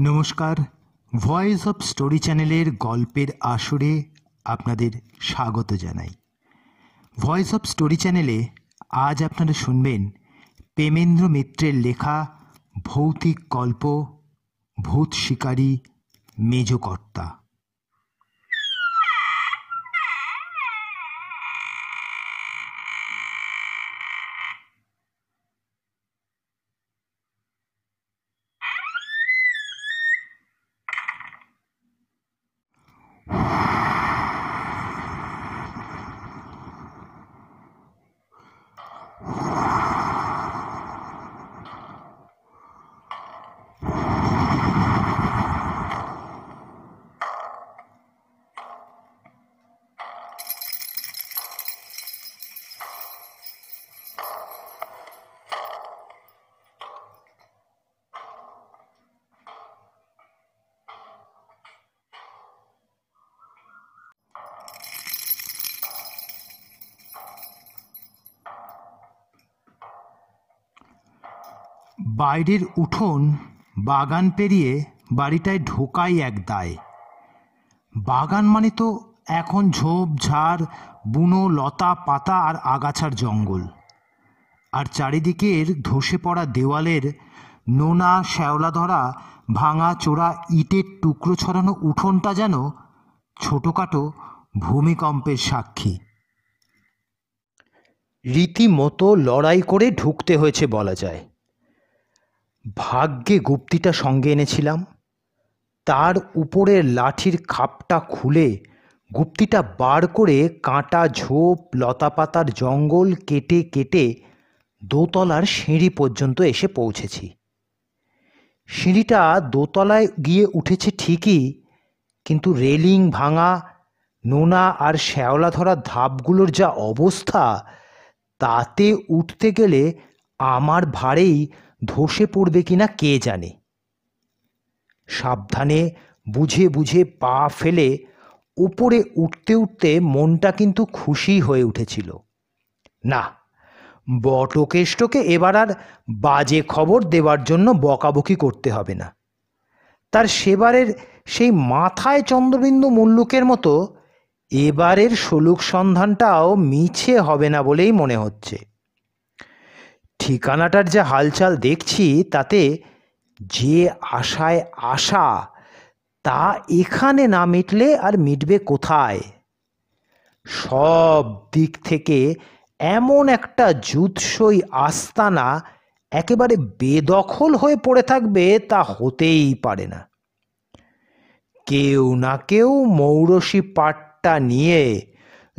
নমস্কার। Voice of story চ্যানেলের গল্পের আসরে আপনাদের স্বাগত জানাই। ভয়েস অফ স্টোরি চ্যানেলে আজ আপনারা শুনবেন প্রেমেন্দ্র মিত্রের লেখা ভৌতিক গল্প, ভূত শিকারী, মেজকর্তা। বাইরের উঠোন বাগান পেরিয়ে বাড়িটায় ঢোকাই এক দায়। বাগান মানে তো এখন ঝোপ, ঝাড়, বুনো, লতা, পাতা আর আগাছার জঙ্গল। আর চারিদিকের ধসে পড়া দেওয়ালের নোনা শ্যাওলা ধরা ভাঙা, চোরা ইটের টুকরো ছড়ানো উঠোনটা যেন ছোটোখাটো ভূমিকম্পের সাক্ষী। রীতিমতো লড়াই করে ঢুকতে হয়েছে বলা যায়। ভাগ্যে গুপ্তিটা সঙ্গে এনেছিলাম। তার উপরের লাঠির খাপটা খুলে গুপ্তিটা বার করে কাঁটা, ঝোপ, লতাপাতার জঙ্গল কেটে কেটে দোতলার সিঁড়ি পর্যন্ত এসে পৌঁছেছি। সিঁড়িটা দোতলায় গিয়ে উঠেছে ঠিকই, কিন্তু রেলিং ভাঙা, নোনা আর শ্যাওলা ধরা ধাপগুলোর যা অবস্থা, তাতে উঠতে গেলে আমার ভারেই ধসে পড়বে কিনা কে জানে? সাবধানে বুঝে বুঝে পা ফেলে উপরে উঠতে উঠতে মনটা কিন্তু খুশি হয়ে উঠেছিল। না, বটকেষ্টকে এবার আর বাজে খবর দেওয়ার জন্য বকাবকি করতে হবে না। তার সেবারের সেই মাথায় চন্দ্রবিন্দু মুল্লুকের মতো এবারের সলুক সন্ধানটাও মিছে হবে না বলেই মনে হচ্ছে। ঠিকানাটার যে হালচাল দেখছি, তাতে যে আশায় আশা, তা এখানে না মিটলে আর মিটবে কোথায়? সব দিক থেকে এমন একটা জুৎসই আস্তানা একেবারে বেদখল হয়ে পড়ে থাকবে, তা হতেই পারে না। কেউ না কেউ মৌরসী পাটটা নিয়ে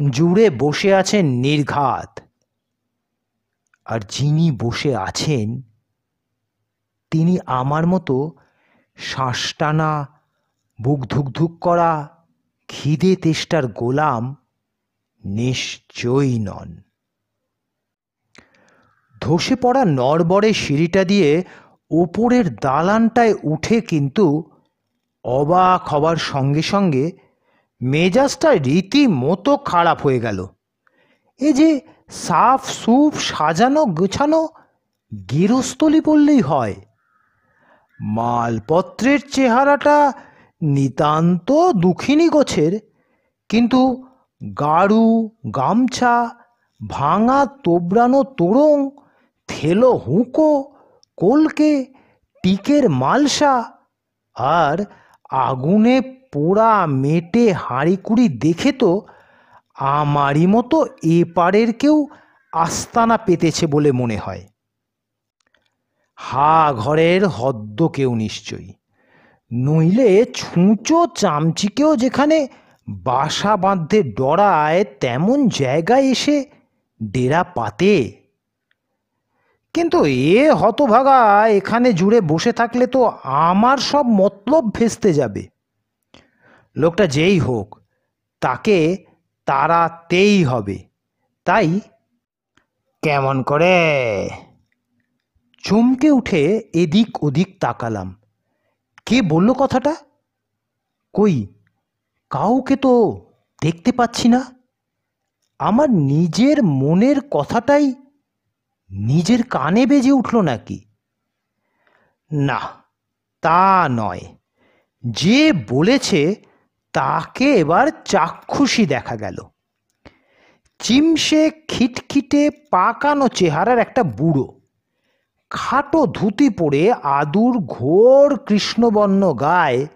জুড়ে বসে আছেন নির্ঘাত। আর যিনি বসে আছেন, তিনি আমার মতো শ্বাস টানা বুক ধুকধুক করা, খিদে তেষ্টার গোলাম নিশ্চয়ই নন। ধসে পড়া নড়বড়ে সিঁড়িটা দিয়ে ওপরের দালানটায় উঠে কিন্তু অবাক হবার সঙ্গে সঙ্গে মেজাজটা রীতিমতো খারাপ হয়ে গেল। এ যে সাফ সুফ সাজানো গোছানো গেরস্থলি বললেই হয়। মালপত্রের চেহারাটা নিতান্ত দুঃখিনী গোছের, কিন্তু গাড়ু গামছা, ভাঙা তোবড়ানো তোরং থেলো হুঁকো, কলকে, টিকের মালসা আর আগুনে পোড়া মেটে হাঁড়িকুড়ি দেখে তো আমারই মতো এপারের কেউ আস্তানা পেতেছে বলে মনে হয়। হা ঘরের হদ্দ কেউ নিশ্চয়ই। নইলে ছুঁচো চামচিকেও যেখানে বাসা বাঁধতে ডরায়, তেমন জায়গায় এসে ডেরা পাতে। কিন্তু এ হতভাগা, এখানে জুড়ে বসে থাকলে তো আমার সব মতলব ভেস্তে যাবে। লোকটা যেই হোক, তাকে তাড়াতেই হবে। তাই কেমন করে? চমকে উঠে এদিক ওদিক তাকালাম। কে বলল কথাটা? কই? কাউকে তো দেখতে পাচ্ছি না। আমার নিজের মনের কথাটাই নিজের কানে বেজে উঠল নাকি? না, তা নয়। যে বলেছে তাকে এবার চাক্ষুষী দেখা গেল। চিমসে খিটখিটে পাকানো চেহারার একটা বুড়ো। খাটো ধুতি পরে আদুর ঘোর কৃষ্ণবর্ণ গায়ে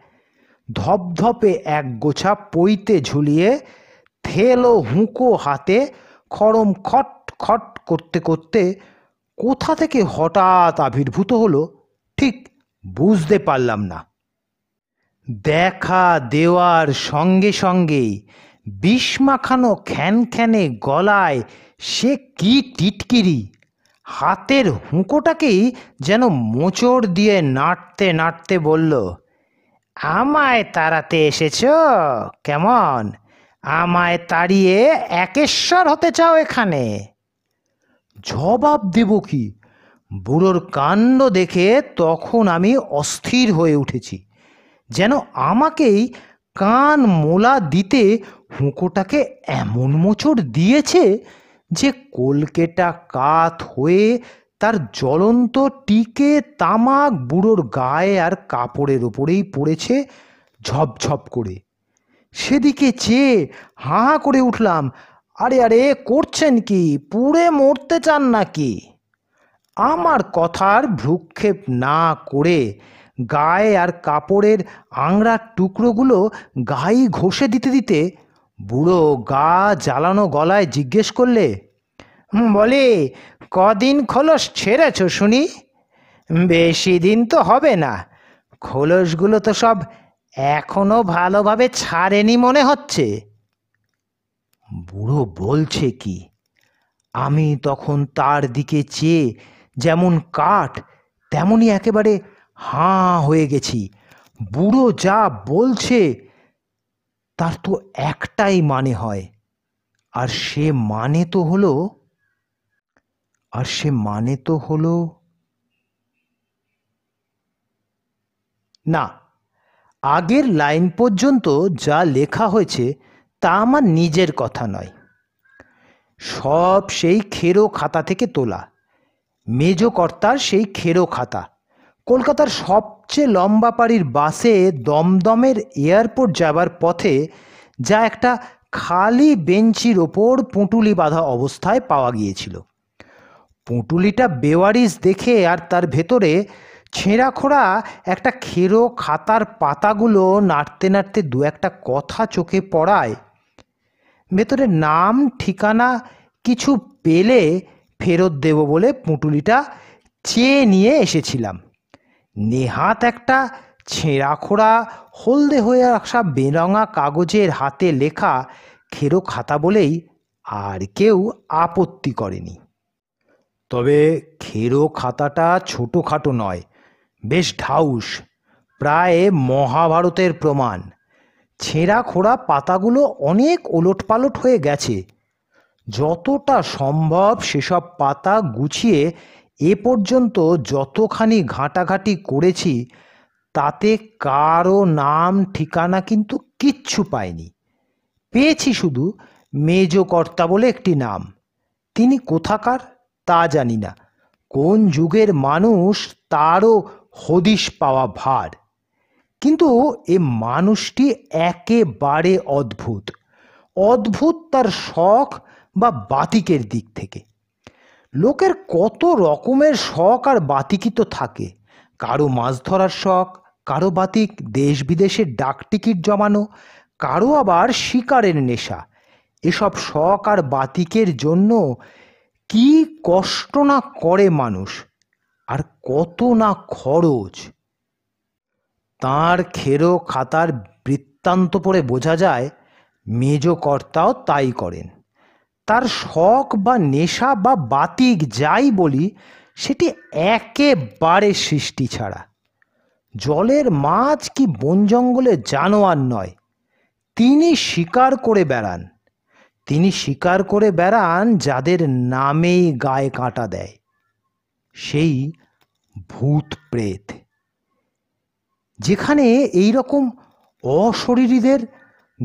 ধপধপে এক গোছা পইতে ঝুলিয়ে থেলো হুঁকো হাতে খড়ম খট খট করতে করতে কোথা থেকে হঠাৎ আবির্ভূত হলো ঠিক বুঝতে পারলাম না। দেখা দেওয়ার সঙ্গে সঙ্গেই বিষ খ্যানখ্যানে গলায় সে কি টিটকিরি। হাতের হুঁকোটাকেই যেন মোচড় দিয়ে নাড়তে নাড়তে বলল, আমায় তাড়াতে এসেছ? কেমন? আমায় তাড়িয়ে একেশ্বর হতে চাও এখানে? জবাব দেব কি? বুড়োর কাণ্ড দেখে তখন আমি অস্থির হয়ে উঠেছি। যেন আমাকেই কান মোলা দিতে হুঁকোটাকে এমন মোচড় দিয়েছে যে কলকেটা কাত হয়ে তার জ্বলন্ত টিকে তামাক বুড়োর গায়ে আর কাপড়ের ওপরেই পড়েছে ঝপঝপ করে। সেদিকে চেয়ে হাঁ হাঁ করে উঠলাম, আরে আরে, করছেন কি? পুড়ে মরতে চান নাকি? আমার কথার ভ্রুক্ষেপ না করে গায়ে আর কাপড়ের আংড়ার টুকরোগুলো গায়ে ঘষে দিতে দিতে বুড়ো গা জ্বালানো গলায় জিজ্ঞেস করলে বলে, কদিন খোলস ছেড়েছ শুনি? বেশি দিন তো হবে না। খোলসগুলো তো সব এখনও ভালোভাবে ছাড়েনি মনে হচ্ছে। বুড়ো বলছে কি, আমি তখন তার দিকে চেয়ে যেমন কাঠ, তেমনই একেবারে হাঁ হয়ে গেছি। বুড়ো যা বলছে, তার তো একটাই মানে হয়। আর সে মানে তো হলো, আর সে মানে তো হলো, না, আগের লাইন পর্যন্ত যা লেখা হয়েছে, তা আমার নিজের কথা নয়। সব সেই খেরো খাতা থেকে তোলা। মেজ কর্তার সেই খেরো খাতা। কলকাতার সবচেয়ে লম্বা পাড়ির বাসে দমদমের এয়ারপোর্ট যাবার পথে যা একটা খালি বেঞ্চির ওপর পুঁটুলি বাঁধা অবস্থায় পাওয়া গিয়েছিল। পুঁটুলিটা বেওয়ারিশ দেখে আর তার ভেতরে ছেঁড়া খোড়া একটা খেরো খাতার পাতাগুলো নাড়তে নাড়তে দু একটা কথা চোখে পড়ায়। ভেতরে নাম, ঠিকানা, কিছু পেলে ফেরত দেব বলে পুঁটুলিটা চেয়ে নিয়ে এসেছিলাম। নেহাত একটা ছেঁড়া খোড়া হলদে হয়ে আসা বেরঙা কাগজের হাতে লেখা খেরো খাতা বলেই আর কেউ আপত্তি করেনি। তবে খেরো খাতাটা ছোটোখাটো নয়, বেশ ঢাউস, প্রায় মহাভারতের প্রমাণ। ছেঁড়া খোড়া পাতাগুলো অনেক ওলটপালট হয়ে গেছে। যতটা সম্ভব সেসব পাতা গুছিয়ে এ পর্যন্ত যতখানি ঘাঁটাঘাঁটি করেছি, তাতে কারও নাম, ঠিকানা কিন্তু কিচ্ছু পাইনি। পেয়েছি শুধু মেজকর্তা বলে একটি নাম। তিনি কোথাকার তা জানি না। কোন যুগের মানুষ তারও হদিশ পাওয়া ভার। কিন্তু এ মানুষটি একেবারে অদ্ভুত। অদ্ভুত তার শখ বা বাতিকের দিক থেকে। লোকের কত রকমের শখ আর বাতিকই তো থাকে। কারও মাছ ধরার শখ, কারও বাতিক দেশ বিদেশের ডাক টিকিট জমানো, কারও আবার শিকারের নেশা। এসব শখ আর বাতিকের জন্য কি কষ্ট না করে মানুষ, আর কত না খরচ। তাঁর খেরো খাতার বৃত্তান্ত পড়ে বোঝা যায়, মেজ কর্তাও তাই করেন। তার শখ বা নেশা বা বাতিক যাই বলি, সেটি একেবারে সৃষ্টি ছাড়া। জলের মাছ কি বন জঙ্গলে জানোয়ার নয়। তিনি শিকার করে বেড়ান। তিনি শিকার করে বেড়ান যাদের নামেই গায়ে কাঁটা দেয়। সেই ভূত প্রেত। যেখানে এই রকম অশরীরীদের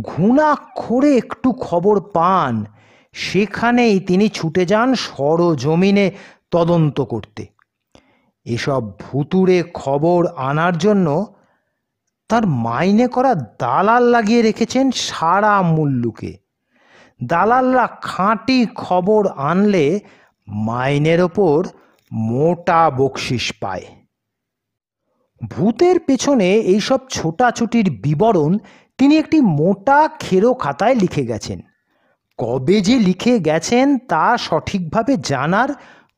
ঘুণাক্ষরে একটু খবর পান সেখানেই তিনি ছুটে যান সরজমিনে তদন্ত করতে। এসব ভুতুড়ে খবর আনার জন্য তার মাইনে করা দালাল লাগিয়ে রেখেছেন সারা মুল্লুকে। দালালরা খাঁটি খবর আনলে মাইনের ওপর মোটা বকশিস পায়। ভূতের পেছনে এইসব ছোটাছুটির বিবরণ তিনি একটি মোটা খেরো খাতায় লিখে গেছেন। কবে যে লিখে গেছেন তা সঠিকভাবে জানার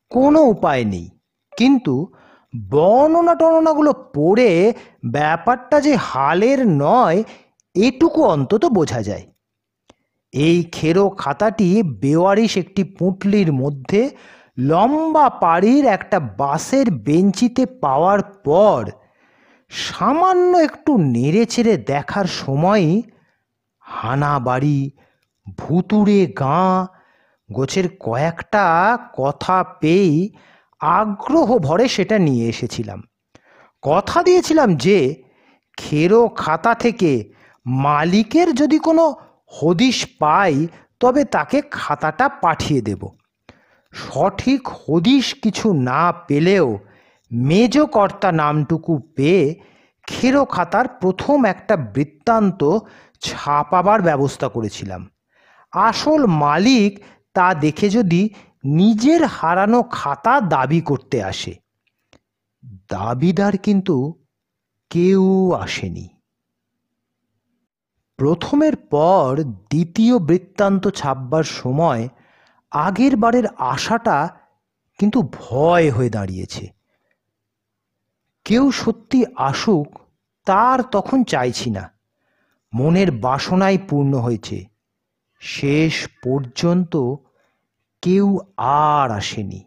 কোনো উপায় নেই। কিন্তু বর্ণনা টর্ণনাগুলো পড়ে ব্যাপারটা যে হালের নয়, এটুকু অন্তত বোঝা যায়। এই খেরো খাতাটি বেওয়ারিশ একটি পুঁটলির মধ্যে লম্বা পাড়ির একটা বাসের বেঞ্চিতে পাওয়ার পর সামান্য একটু নেড়ে চেড়ে দেখার সময়ই হানাবাড়ি ভুতুড়ে গাঁ, গোছের কয়েকটা কথা পেয়েই আগ্রহ ভরে সেটা নিয়ে এসেছিলাম। কথা দিয়েছিলাম যে, খেরো খাতা থেকে মালিকের যদি কোনো হদিশ পাই, তবে তাকে খাতাটা পাঠিয়ে দেব। সঠিক হদিশ কিছু না পেলেও মেজকর্তা নামটুকু পেয়ে খেরো খাতার প্রথম একটা বৃত্তান্ত ছাপাবার ব্যবস্থা করেছিলাম। আসল মালিক তা দেখে যদি নিজের হারানো খাতা দাবি করতে আসে। দাবিদার কিন্তু কেউ আসেনি। প্রথমের পর দ্বিতীয় বৃত্তান্ত ছাপবার সময় আগের বারের আশাটা কিন্তু ভয় হয়ে দাঁড়িয়েছে। কেউ সত্যি আসুক, তার তখন চাইছি না। মনের বাসনাই পূর্ণ হয়েছে। শেষ পর্যন্ত কেউ আর আসেনি।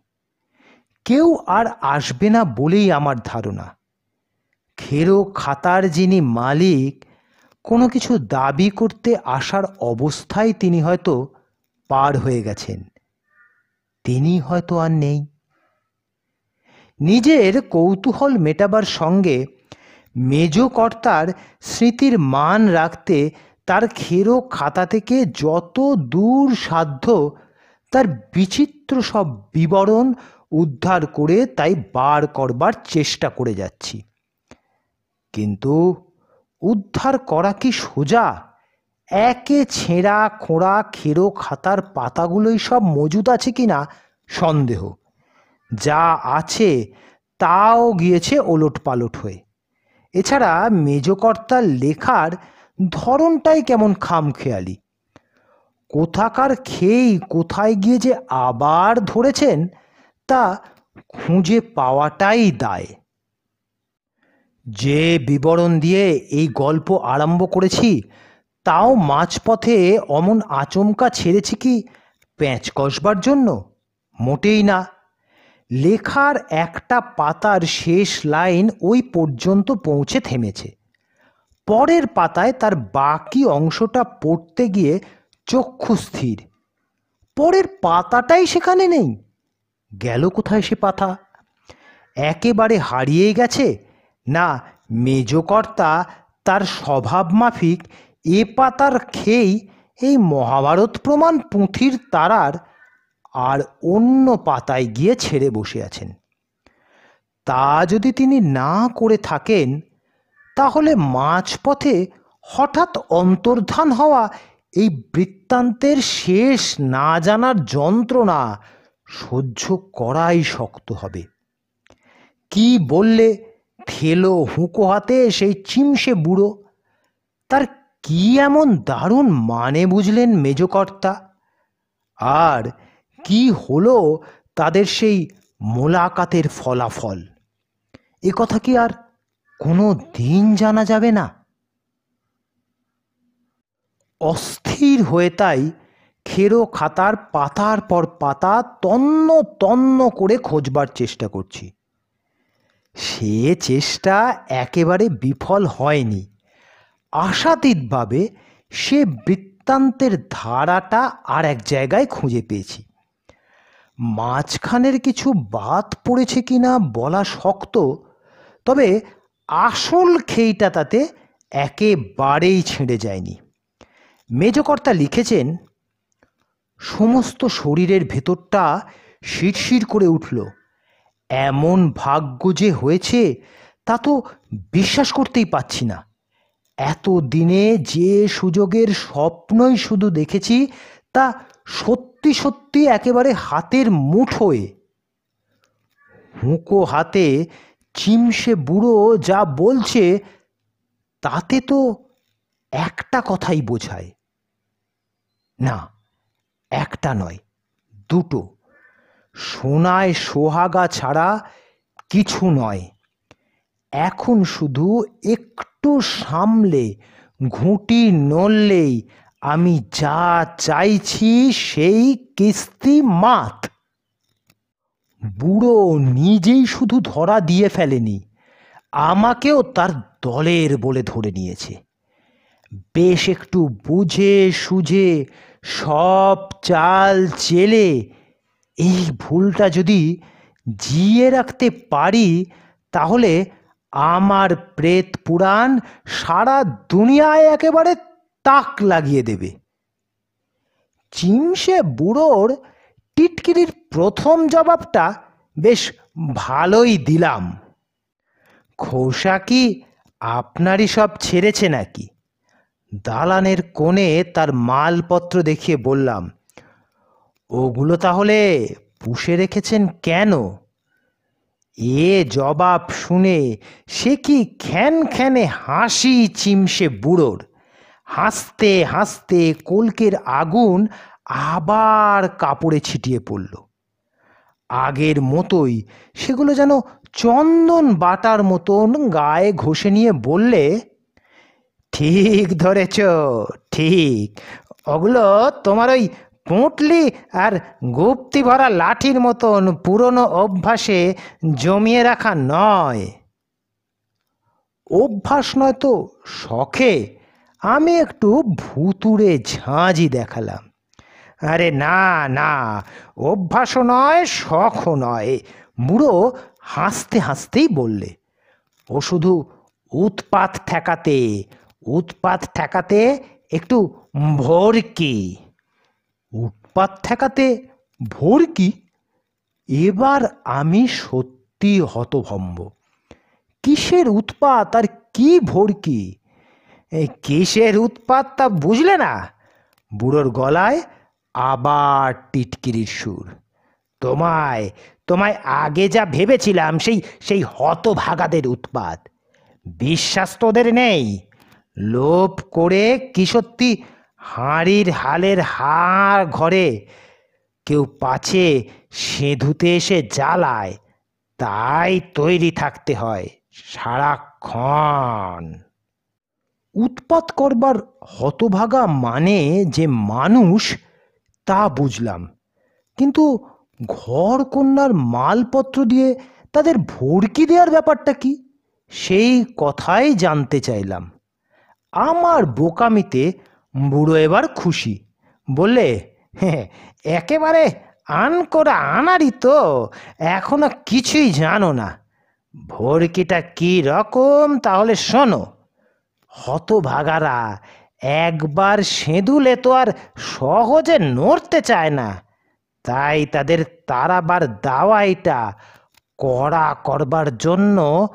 কেউ আর আসবে না বলেই আমার ধারণা। খেরো খাতার যিনি মালিক, কোনো কিছু দাবি করতে আসার অবস্থায় তিনি হয়তো পার হয়ে গেছেন। তিনি হয়তো আর নেই। নিজের কৌতূহল মেটাবার সঙ্গে মেজ কর্তার স্মৃতির মান রাখতে তার খেরো খাতা থেকে যত দূর সাধ্য তার বিচিত্র সব বিবরণ উদ্ধার করে তাই বার করবার চেষ্টা করে যাচ্ছি। কিন্তু উদ্ধার করা কি সোজা? একে ছেঁড়া, খোঁড়া, খেরো খাতার পাতাগুলোই সব মজুদ আছে কি না সন্দেহ। যা আছে তাও গিয়েছে ওলট পালট হয়ে। এছাড়া মেজকর্তার লেখার ধরনটাই কেমন খামখেয়ালি। কোথাকার খেয়েই কোথায় গিয়ে যে আবার ধরেছেন, তা খুঁজে পাওয়াটাই দায়। যে বিবরণ দিয়ে এই গল্প আরম্ভ করেছি, তাও মাঝপথে অমন আচমকা ছেড়েছি কি প্যাঁচ কষবার জন্য? মোটেই না। লেখার একটা পাতার শেষ লাইন ওই পর্যন্ত পৌঁছে থেমেছে। পরের পাতায় তার বাকি অংশটা পড়তে গিয়ে চক্ষু স্থির। পরের পাতাটাই সেখানে নেই। গেল কোথায় সে পাতা? একেবারে হারিয়ে গেছে? না, মেজকর্তা তার স্বভাব মাফিক, এ পাতার খেয়েই এই মহাভারত প্রমাণ পুঁথির তারার আর অন্য পাতায় গিয়ে ছেড়ে বসে আছেন। তা যদি তিনি না করে থাকেন তাহলে মাঝপথে হঠাৎ অন্তর্ধান হওয়া এই বৃত্তান্তের শেষ না জানার যন্ত্রণা সহ্য করাই শক্ত হবে। কি বললে থেলো হুঁকো হাতে সেই চিমসে বুড়ো? তার কি এমন দারুণ মানে বুঝলেন মেজকর্তা? আর কি হলো তাদের সেই মোলাকাতের ফলাফল? এ কথা কি আর কোনো দিন জানা যাবে না। অস্থির হয়ে তাই খেরো খাতার পাতার পর পাতা তন্ন তন্ন করে খোঁজবার চেষ্টা করছি। সে চেষ্টা একেবারে বিফল হয়নি। আশাতীতভাবে সে বৃত্তান্তের ধারাটা আর এক জায়গায় খুঁজে পেয়েছি। মাঝখানের কিছু বাদ পড়েছে কিনা বলা শক্ত, তবে আসল খেইটা তাতে একেবারেই ছেড়ে যায়নি। মেজকর্তা লিখেছেন, সমস্ত শরীরের ভেতরটা শিরশির করে উঠল। এমন ভাগ্য যে হয়েছে, তা তো বিশ্বাস করতেই পাচ্ছি না। এত দিনে যে সুযোগের স্বপ্নই শুধু দেখেছি, তা সত্যি সত্যি একেবারে হাতের মুঠোয়। হুঁকো হাতে চিমসে বুড়ো যা বলছে, তাতে তো একটা কথাই বোঝায়। না, একটা নয়, দুটো। সোনায় সোহাগা ছাড়া কিছু নয়। এখন শুধু একটু সামলে, ঘুঁটি নড়লেই আমি যা চাইছি সেই কিস্তি মাত। বুড়ো নিজেই শুধু ধরা দিয়ে ফেলেনি, আমাকেও তার দলের বলে ধরে নিয়েছে। বেশ একটু বুঝে সুঝে সব চাল চেলে এই ভুলটা যদি জিয়ে রাখতে পারি, তাহলে আমার প্রেত পুরাণ সারা দুনিয়ায় একেবারে তাক লাগিয়ে দেবে। চিমসে বুড়োর টিটকিরির প্রথম জবাবটা বেশ ভালোই দিলাম। খোসা কি আপনারই সব ছেড়েছে নাকি? দালানের কোণে তার মালপত্র দেখিয়ে বললাম, ওগুলো তাহলে পুষে রেখেছেন কেন? এ জবাব শুনে সে কি খ্যান খ্যানে হাসি চিমসে বুড়োর। হাসতে হাসতে কলকের আগুন আবার কাপড়ে ছিটিয়ে পড়ল। আগের মতোই সেগুলো যেন চন্দন বাটার মতন গায়ে ঘষে নিয়ে বললে, ঠিক ধরেছ, ঠিক। ওগুলো তোমার ওই পুঁটলি আর গুপ্তি ভরা লাঠির মতন পুরনো অভ্যাসে জমিয়ে রাখা নয়। অভ্যাস নয় তো শখে। আমি একটু ভুতুড়ে ঝাঁঝি দেখালাম। আরে না না অভ্যাসও নয় শখও নয়। বুড়ো হাসতে হাসতেই বললে, ও শুধু উৎপাত ঠেকাতে উৎপাত ঠেকাতে একটু ভোরকি উৎপাত ঠেকাতে ভোরকি এবার আমি সত্যি হতভম্ব। কিসের উৎপাত আর কি ভোরকি কিসের উৎপাত তা বুঝলে না? বুড়োর গলায় আবার টিটকিরির সুর। তোমায় তোমায় আগে যা ভেবেছিলাম সেই সেই হতভাগাদের উৎপাত। বিশ্বাস তোদের নেই। লোভ করে কি সত্যি হাঁড়ির হালের হাড় ঘরে কেউ পাছে সেঁধুতে এসে জ্বালায়, তাই তৈরি থাকতে হয় সারাক্ষণ। উৎপাত করবার হতভাগা মানে যে মানুষ তা বুঝলাম। কিন্তু ঘর কন্যার মালপত্র দিয়ে তাদের ভর্কি দেওয়ার ব্যাপারটা কি? সেই কথাই জানতে চাইলাম। আমার বোকামিতে বুড়ো এবার খুশি। বললে হ্যাঁ একেবারে আন করা আনারই তো, এখনও কিছুই জানো না। ভর্কিটা কি রকম তাহলে শোনো। হতভাগারা একবার সেঁদুলে তো আর সহজে নড়তে চায় না। তাই তাদের তারাবার দাওয়াইটা কড়া করবার জন্য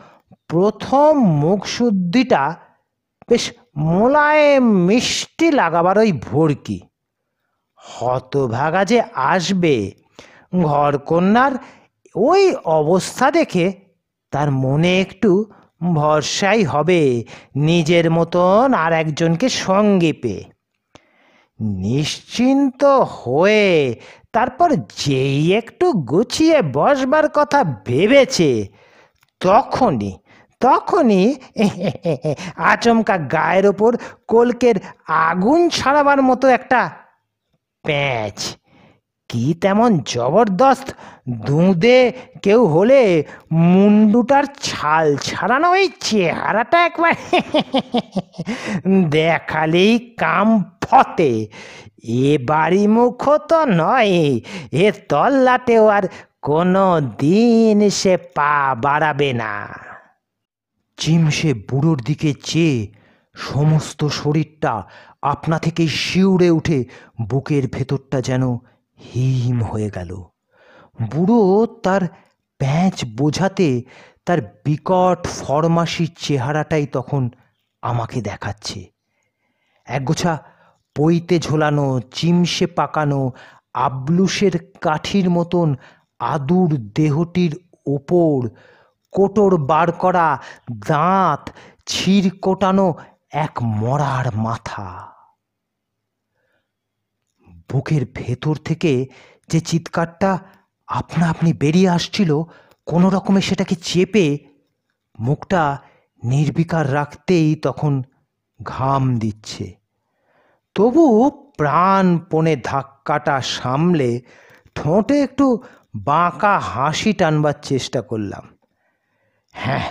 প্রথম মুখশুদ্ধিটা বেশ মোলায়েম মিষ্টি লাগাবার ওই ভর্কি হতভাগা যে আসবে ঘরকন্যার ওই অবস্থা দেখে তার মনে একটু ভরসাই হবে নিজের মতন আর একজনকে সঙ্গে পেয়ে। নিশ্চিন্ত হয়ে তারপর যেই একটু গুছিয়ে বসবার কথা ভেবেছে, তখনই তখনই আচমকা গায়ের ওপর কলকের আগুন ছাড়াবার মতো একটা প্যাঁচ কি তেমন জবরদস্ত? দুঁদে কেউ হলে মুন্ডুটার ছাল ছাড়ানো ওই চেহারাটা একবার দেখালেই কাম ফতে। এ বাড়ি মুখ তো নয়, এ তল্লাটেও আর কোনো দিন সে পা বাড়াবে না। চিমসে বুড়োর দিকে চেয়ে সমস্ত শরীরটা আপনা থেকেই শিউড়ে উঠে বুকের ভেতরটা যেন হিম হয়ে গেল। বুড়ো তার প্যাঁচ বোঝাতে তার বিকট ফরমাসি চেহারাটাই তখন আমাকে দেখাচ্ছে। একগোছা পইতে ঝোলানো চিমসে পাকানো, আবলুসের কাঠির মতন আদুর দেহটির ওপর কোটর বার করা দাঁত ছির কোটানো এক মরার মাথা। বুকের ভেতর থেকে যে চিৎকারটা আপনা আপনি বেরিয়ে আসছিল, কোনো রকমে সেটাকে চেপে মুখটা নির্বিকার রাখতেই তখন ঘাম দিচ্ছে। তবু প্রাণপণে ধাক্কাটা সামলে ঠোঁটে একটু বাঁকা হাসি টানবার চেষ্টা করলাম। হ্যাঁ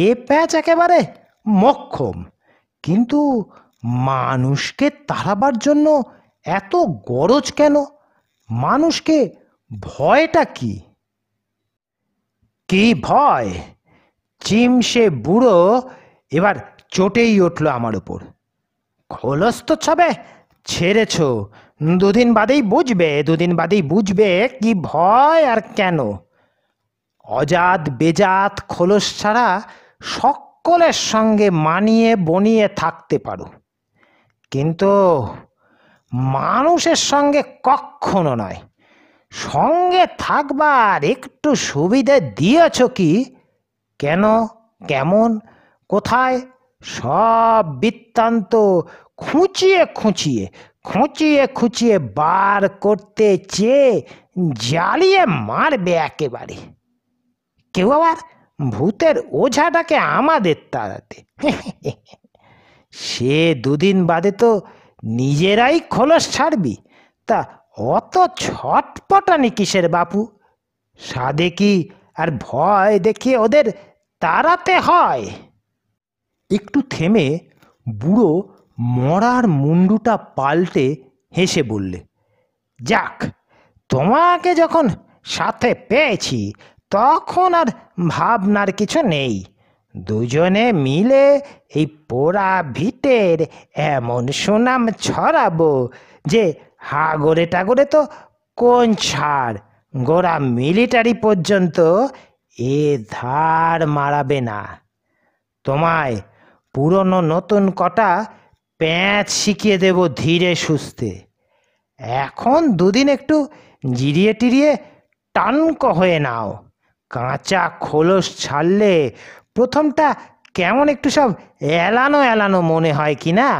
এ প্যাচ একেবারে মক্ষম, কিন্তু মানুষকে তাড়াবার জন্য এত গরজ কেন? মানুষকে ভয়টা কি? কি ভয়? চিমসে বুড়ো এবার চটেই উঠল আমার উপর। খোলস তো ছবে, ছেড়েছ। দুদিন বাদেই বুঝবে, দুদিন বাদেই বুঝবে কি ভয় আর কেন। অজাত, বেজাত, খোলস ছাড়া সকলের সঙ্গে মানিয়ে বনিয়ে থাকতে পারো। কিন্তু মানুষের সঙ্গে কখনো নয়। সঙ্গে থাকবার একটু সুবিধে দিয়েছ কি? কেন? কেমন? কোথায়? সব বৃত্তান্ত খুঁচিয়ে খুঁচিয়ে খুঁচিয়ে খুঁচিয়ে বার করতে চেয়ে জ্বালিয়ে মারবে একেবারে। কেউ আবার ভূতের ওঝাটাকে আমাদের তাড়াতে। সে দুদিন বাদে তো নিজেরাই খোলস ছাড়বি? তা অত ছটপটানি কিসের বাপু? সাদে কি আর ভয় দেখিয়ে ওদের তাড়াতে হয়? একটু থেমে বুড়ো মরার মুন্ডুটা পাল্টে হেসে বললে, যাক, তোমাকে যখন সাথে পেয়েছি, তখন আর ভাবনার কিছু নেই। দুজনে মিলে এই পোড়া ভিটের এমন সুনাম ছড়াবো যে হাগরে টাগরে তো কোন ছাড়? গোড়া মিলিটারি পর্যন্ত এ ধার মারাবে না। তোমায় পুরনো নতুন কটা প্যাঁচ শিখিয়ে দেব ধীরে সুস্থে। এখন দুদিন একটু জিরিয়ে টিরিয়ে টানক হয়ে নাও। কাঁচা খোলস ছাড়লে প্রথমটা কেমন একটু সব এলানো এলানো মনে হয় কি না?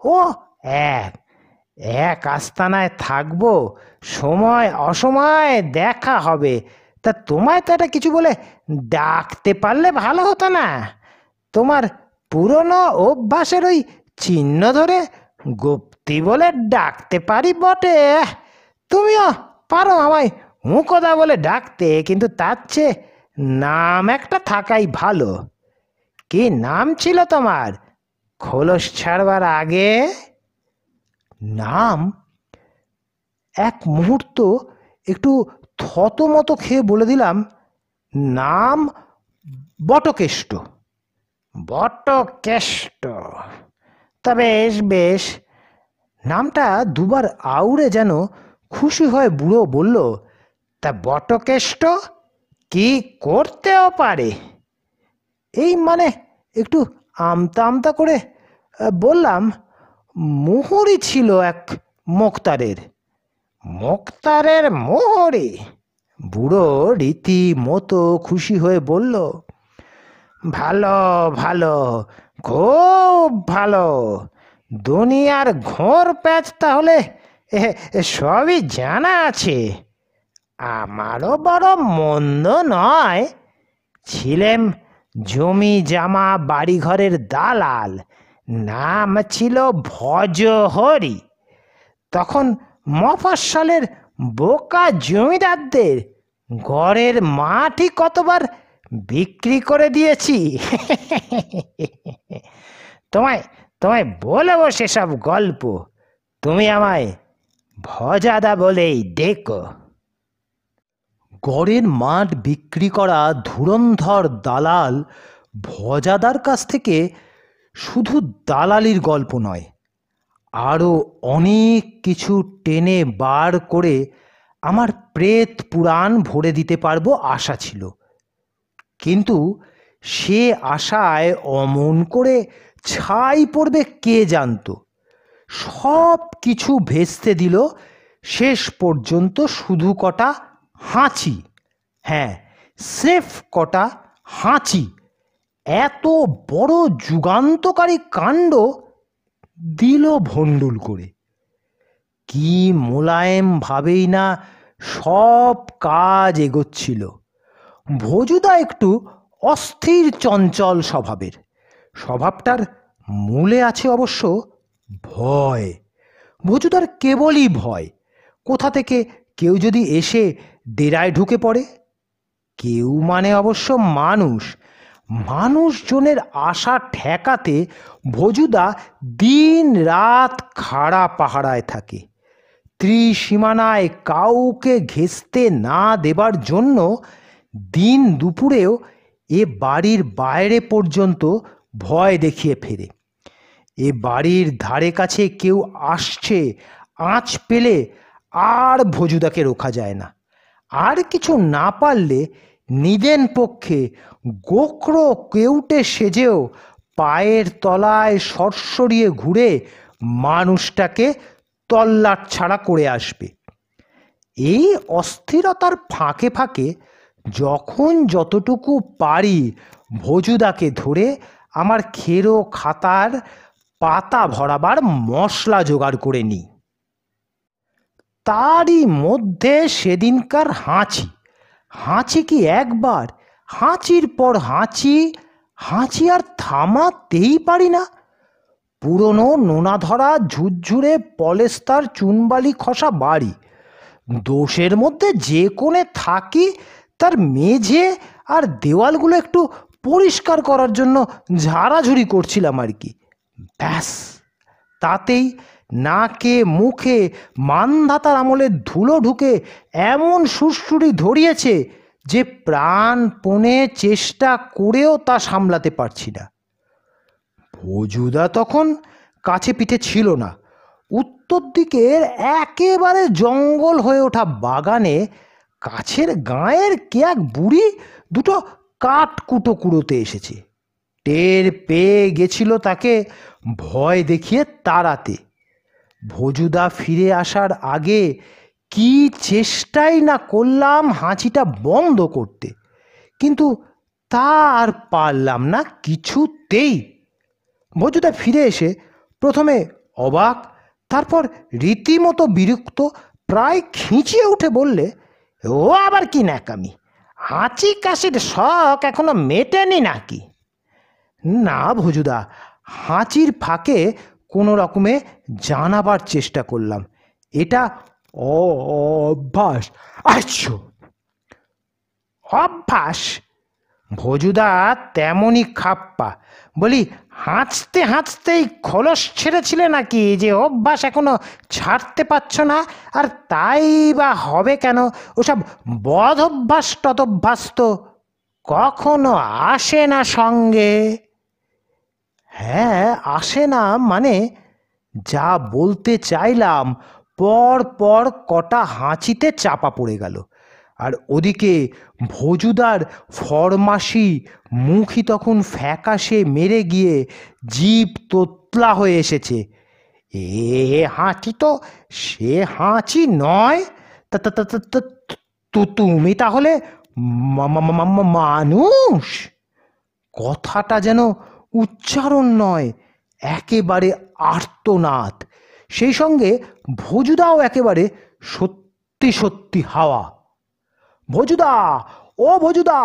ও, এক। এক আস্তানায় থাকব, সময় অসময় দেখা হবে। তা তোমায় তো এটা কিছু বলে ডাকতে পারলে ভালো হতো না। তোমার পুরনো অভ্যাসের ওই চিহ্ন ধরে গুপ্তি বলে ডাকতে পারি বটে। তুমিও পারো আমায় মুখদা বলে ডাকতে, কিন্তু তার চেয়ে নাম একটা থাকাই ভালো। কি নাম ছিল তোমার? খোলস ছাড়বার আগে? নাম? এক মুহূর্ত একটু থতমতো খেয়ে বলে দিলাম, নাম বটকেষ্ট। বটকেষ্ট। তা বেশ বেশ। নামটা দুবার আউড়ে যেন খুশি হয়ে বুড়ো বলল, তা বটকেষ্ট? কি করতেও পারে? এই মানে একটু আমতা আমতা করে বললাম, মোহরি ছিল এক মোক্তারের। মোক্তারের মোহরি? বুড়ো রীতি মতো খুশি হয়ে বলল, ভালো ভালো, খুব ভালো। দুনিয়ার ঘোর প্যাচ তাহলে সবই জানা আছে। আমারও বড় মন্দ নয়। ছিলেন জমি জামা বাড়িঘরের দালাল, নাম ছিল ভজহরি। তখন মফস্বলের বোকা জমিদারদের ঘরের মাটি কতবার বিক্রি করে দিয়েছি? তোমায় তোমায় বলব সেসব গল্প। তুমি আমায় ভজাদা বলেই ডেকো। গড়ের মাঠ বিক্রি করা ধুরন্ধর দালাল ভজাদার কাছ থেকে শুধু দালালির গল্প নয় আরও অনেক কিছু টেনে বার করে আমার প্রেত পুরাণ ভরে দিতে পারব আশা ছিল। কিন্তু সে আশায় অমন করে ছাই পড়বে কে জানতো? সব কিছু ভেস্তে দিল, শেষ পর্যন্ত শুধু কটা হাঁচি। হ্যাঁ স্রেফ কটা হাঁচি। এত বড় যুগান্তকারী কাণ্ড দিল ভণ্ডুল করে। কি মোলায়েম ভাবেই না সব কাজ এগোচ্ছিল। ভোজুদা একটু অস্থির চঞ্চল স্বভাবের। স্বভাবটার মূলে আছে অবশ্য ভয়। ভোজুদার কেবলই ভয়। কোথা থেকে কেউ যদি এসে ডেরায় ঢুকে পড়ে? কেউ মানে অবশ্য মানুষ। মানুষজনের আশা ঠেকাতে ভোজুদা দিন রাত খাড়া পাহারায় থাকে। ত্রিসীমানায় কাউকে ঘেঁচতে না দেবার জন্য দিন দুপুরেও এ বাড়ির বাইরে পর্যন্ত ভয় দেখিয়ে ফেরে। এ বাড়ির ধারে কাছে কেউ আসছে, আঁচ পেলে আর ভজুদাকে রোখা যায় না। আর কিছু না পারলে নিদেন পক্ষে গোখরো কেউটে সেজেও পায়ের তলায় সরসরিয়ে ঘুরে মানুষটাকে তল্লাট ছাড়া করে আসবে। এই অস্থিরতার ফাঁকে ফাঁকে যখন যতটুকু পারি ভজুদাকে ধরে আমার খেরো খাতার পাতা ভরাবার মশলা জোগাড় করে নিই। তারই মধ্যে সেদিনকার হাঁচি। হাঁচি কি একবার? হাঁচির পর হাঁচি হাঁচি আর থামাতেই পারি না। পুরনো নোনা ধরা ঝুরঝুরে পলেস্তার চুনবালি খসা বাড়ি। দোষের মধ্যে যে কোণে থাকি, তার মেঝে আর দেওয়ালগুলো একটু পরিষ্কার করার জন্য ঝাড়াঝুড়ি করছিলাম আর কি। ব্যাস, তাতেই নাকে, মুখে, মানধাতার আমলে ধুলো ঢুকে এমন সুরসুরি ধরিয়েছে যে প্রাণপণে চেষ্টা করেও তা সামলাতে পারছি না। ভজুদা তখন কাছে পিঠে ছিল না। উত্তর দিকের একেবারে জঙ্গল হয়ে ওঠা বাগানে কাছের গাঁয়ের কে এক বুড়ি দুটো কাঠ কুটো কুড়োতে এসেছে। টের পেয়ে গেছিল তাকে ভয় দেখিয়ে তাড়াতে। ভজুদা ফিরে আসার আগে কি চেষ্টাই না করলাম হাঁচিটা বন্ধ করতে। কিন্তু তা আর পারলাম না কিছুতেই। ভজুদা ফিরে এসে প্রথমে অবাক, তারপর রীতিমতো বিরক্ত, প্রায় খিঁচিয়ে উঠে বললে, ও আবার কি ন্যাকামি? হাঁচি কাশির শখ এখনও মেটেনি নাকি? না ভজুদা, হাঁচির ফাঁকে কোনো রকমে জানাবার চেষ্টা করলাম। এটা অভ্যাস আচ্ছা। অভ্যাস? ভজুদা তেমনই খাপ্পা। বলি, হাঁচতে হাঁচতেই খলস ছেড়েছিলে নাকি? যে অভ্যাস এখনও ছাড়তে পারছ না, আর তাই বা হবে কেন? ওসব বদ অভ্যাস তত অভ্যাস তো কখনো আসে না সঙ্গে। হ্যাঁ আসে না মানে যা বলতে চাইলাম, পর পর কটা হাঁচিতে চাপা পড়ে গেল। আর ওদিকে ভজুদার ফরমাসি মুখই তখন ফ্যাকাশে মেরে গিয়ে জীব তোতলা হয়ে এসেছে। এ হাঁচি তো, সে হাঁচি নয়? তা তুমি তাহলে মানুষ? কথাটা যেন উচ্চারণ নয়, একেবারে আর্তনাদ। সেই সঙ্গে ভজুদাও একেবারে সত্যি সত্যি হাওয়া। ভজুদা, ও ভজুদা,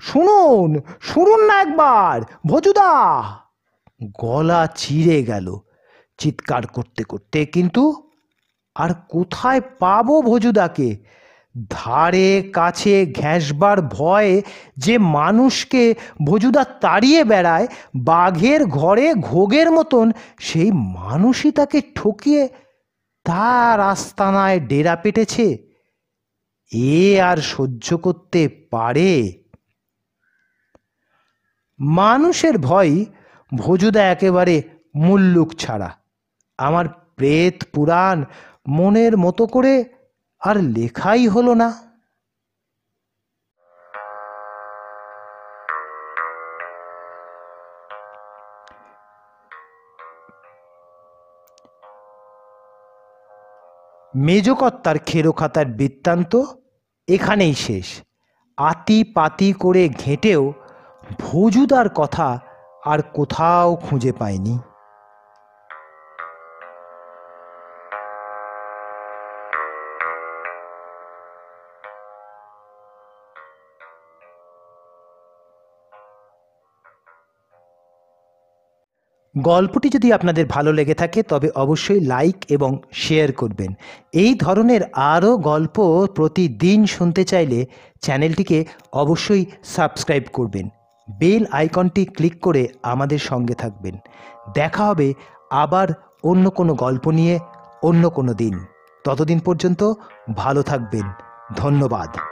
শুনুন শুনুন না একবার, ভজুদা। গলা চিড়ে গেল চিৎকার করতে করতে, কিন্তু আর কোথায় পাবো ভজুদাকে? ধারে কাছে ঘেঁষবার ভয়ে যে মানুষকে ভজুদা তাড়িয়ে বেড়ায়, বাঘের ঘরে ঘোগের মতন সেই মানুষই তাকে ঠকিয়ে তার আস্তানায় ডেরা পেটেছে। এ আর সহ্য করতে পারে। মানুষের ভয় ভজুদা একেবারে মুল্লুক ছাড়া। আমার প্রেত পুরাণ মনের মতো করে আর লেখাই হলো না। মেজকর্তার খেরোখাতার বৃত্তান্ত এখানেই শেষ। আতি পাতি করে ঘেঁটেও ভজুদার কথা আর কোথাও খুঁজে পায়নি। গল্পটি যদি আপনাদের ভালো লেগে থাকে, তবে অবশ্যই লাইক এবং শেয়ার করবেন। এই ধরনের আরও গল্প প্রতিদিন শুনতে চাইলে চ্যানেলটিকে অবশ্যই সাবস্ক্রাইব করবেন। বেল আইকনটি ক্লিক করে আমাদের সঙ্গে থাকবেন। দেখা হবে আবার অন্য কোনো গল্প নিয়ে অন্য কোনো দিন। ততদিন পর্যন্ত ভালো থাকবেন। ধন্যবাদ।